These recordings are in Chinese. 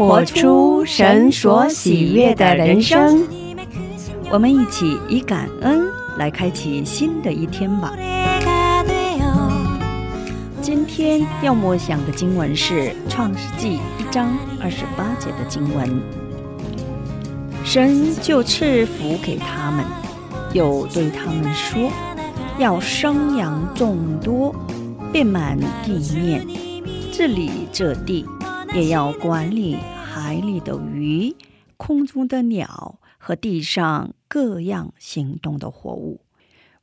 活出神所喜悦的人生。我们一起以感恩来开启新的一天吧。今天要默想的经文是《创世纪》一章二十八节的经文。神就赐福给他们，又对他们说：“要生养众多，遍满地面，治理这地，也要管理海里的鱼、空中的鸟和地上各样行动的活物。”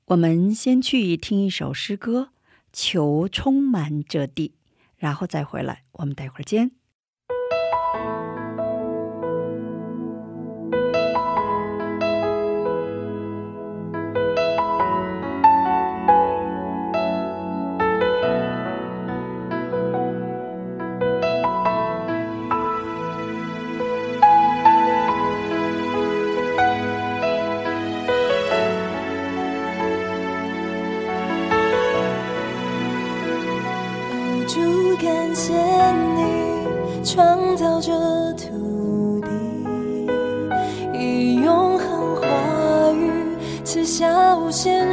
我们先去听一首诗歌，求充满这地，然后再回来。我们待会儿见。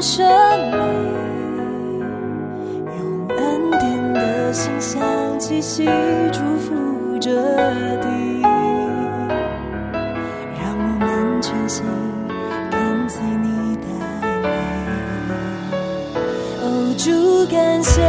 生命，用恩典的心香气息祝福着地，让我们全心跟随你带领。哦，主感谢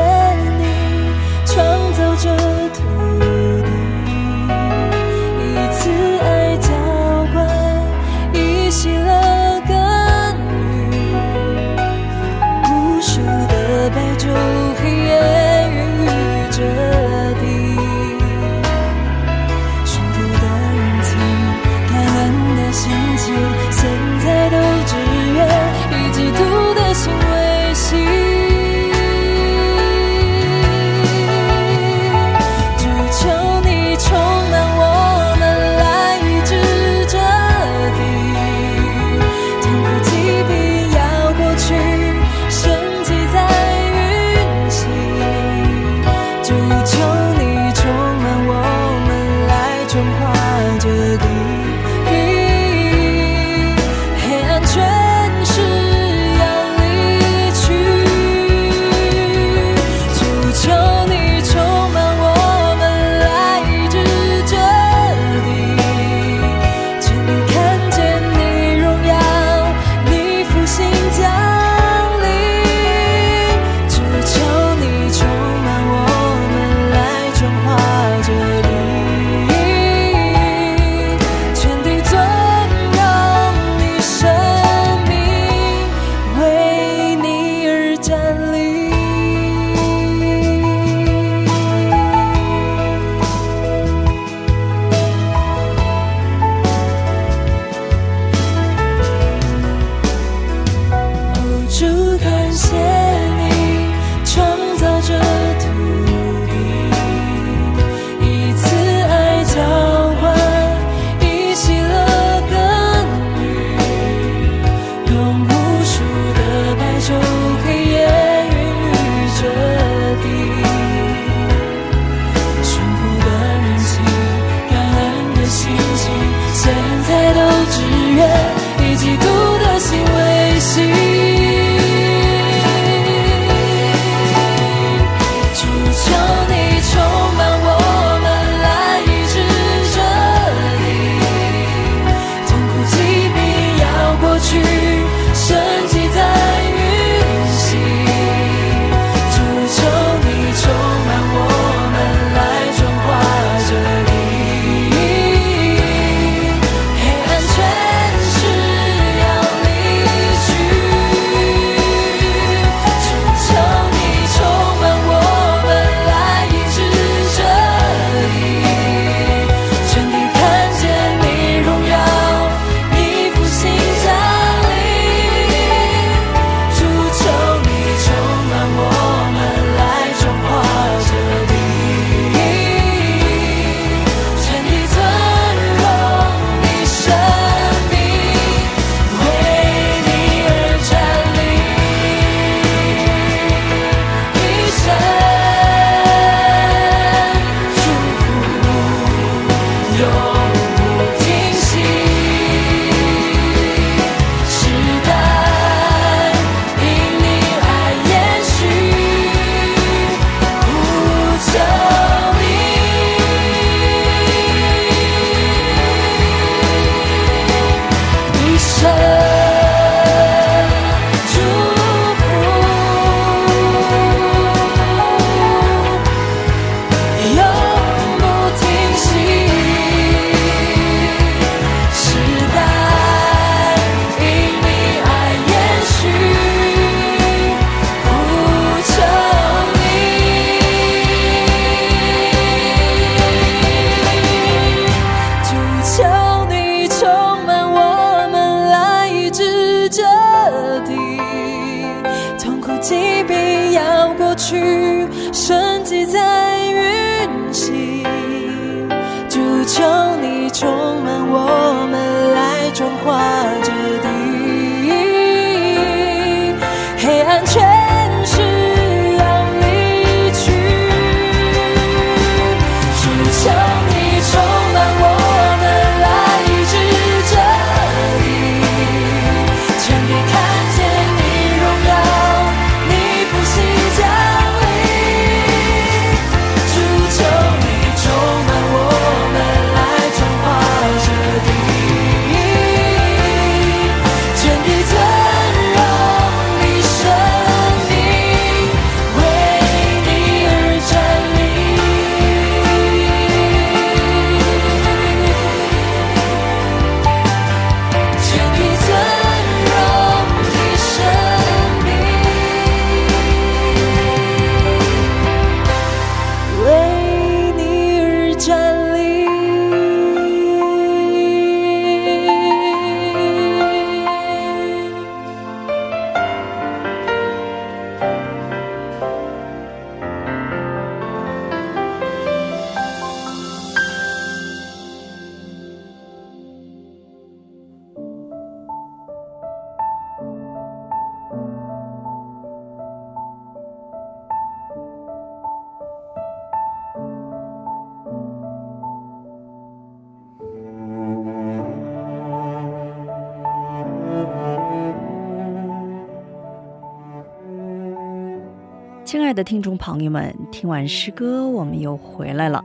的听众朋友们，听完诗歌，我们又回来了。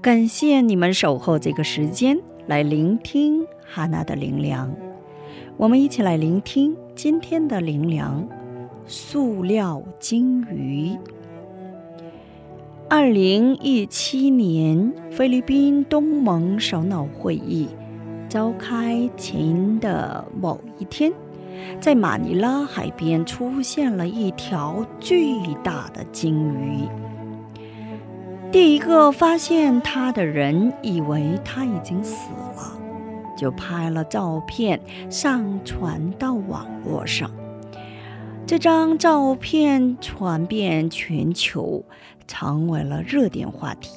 感谢你们守候这个时间来聆听哈娜的灵粮。我们一起来聆听今天的灵粮——塑料金鱼。二零一七年菲律宾东盟首脑会议召开前的某一天。在马尼拉海边出现了一条巨大的鲸鱼。第一个发现它的人以为它已经死了，就拍了照片上传到网络上。这张照片传遍全球，成为了热点话题。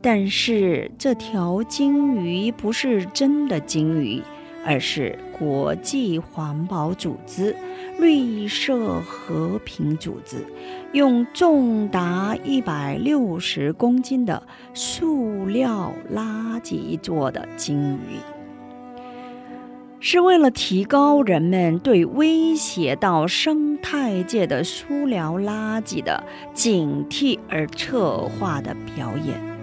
但是这条鲸鱼不是真的鲸鱼。而是国际环保组织绿色和平组织用重达一百六十公斤的塑料垃圾做的鲸鱼，是为了提高人们对威胁到生态界的塑料垃圾的警惕而策划的表演。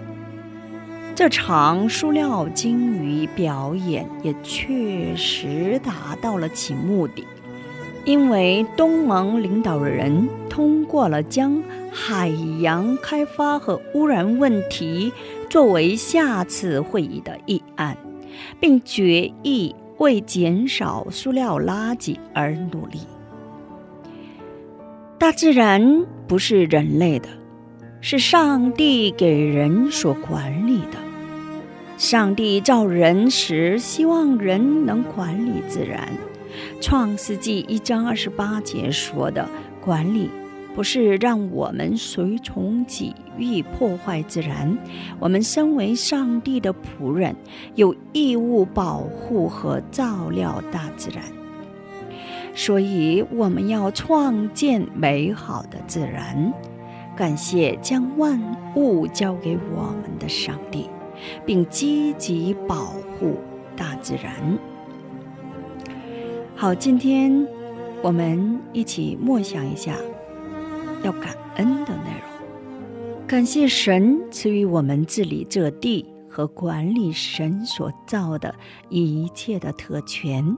这场塑料鲸鱼表演也确实达到了其目的，因为东盟领导人通过了将海洋开发和污染问题作为下次会议的议案，并决议为减少塑料垃圾而努力。大自然不是人类的，是上帝给人所管理的。上帝造人时，希望人能管理自然。创世纪一章二十八节说的“管理”，不是让我们随从己欲破坏自然。我们身为上帝的仆人，有义务保护和照料大自然。所以，我们要创建美好的自然。感谢将万物交给我们的上帝。并积极保护大自然。好，今天我们一起默想一下要感恩的内容。感谢神赐予我们治理这地和管理神所造的一切的特权。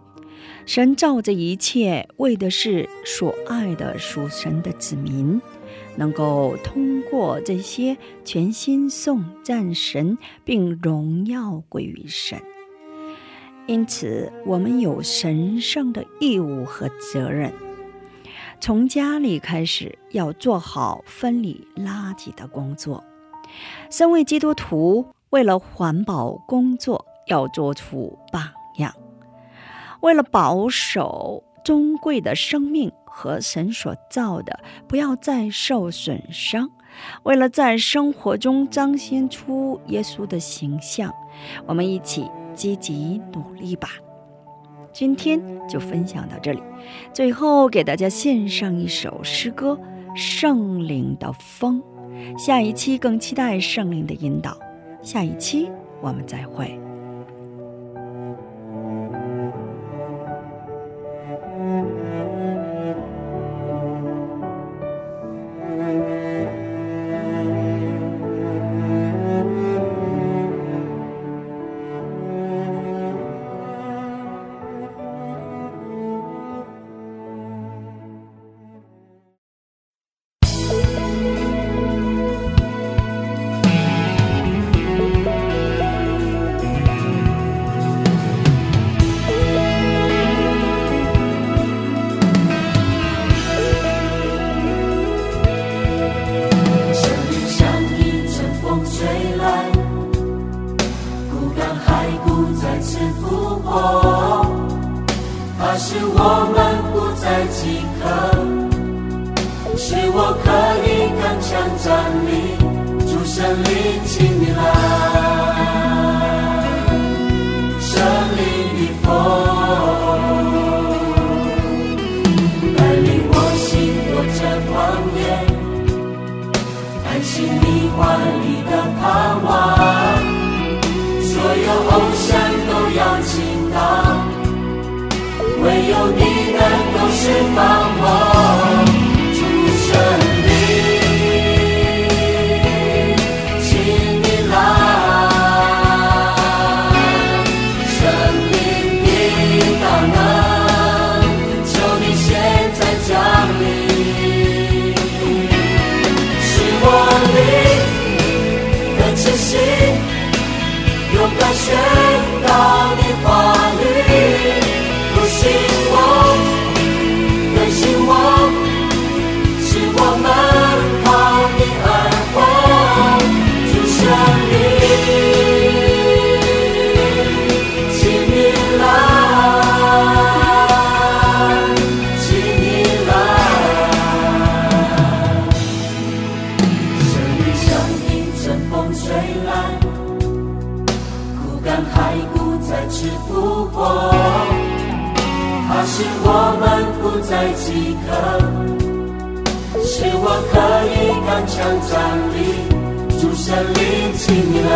神造这一切，为的是所爱的属神的子民。能够通过这些全心颂赞神，并荣耀归于神。因此，我们有神圣的义务和责任，从家里开始要做好分离垃圾的工作。身为基督徒，为了环保工作，要做出榜样。为了保守尊贵的生命。和神所造的不要再受损伤，为了在生活中彰显出耶稣的形象，我们一起积极努力吧。今天就分享到这里，最后给大家献上一首诗歌《圣灵的风》。下一期更期待圣灵的引导。下一期我们再会。我们不再饥渴，使我可以刚强站立。主神灵，请你来，神灵的风。带领我行过这旷野，安息你怀里的盼望。shine. 骨再次复活。它使我们不再饥渴，使我可以刚强站立。主神灵，请你来。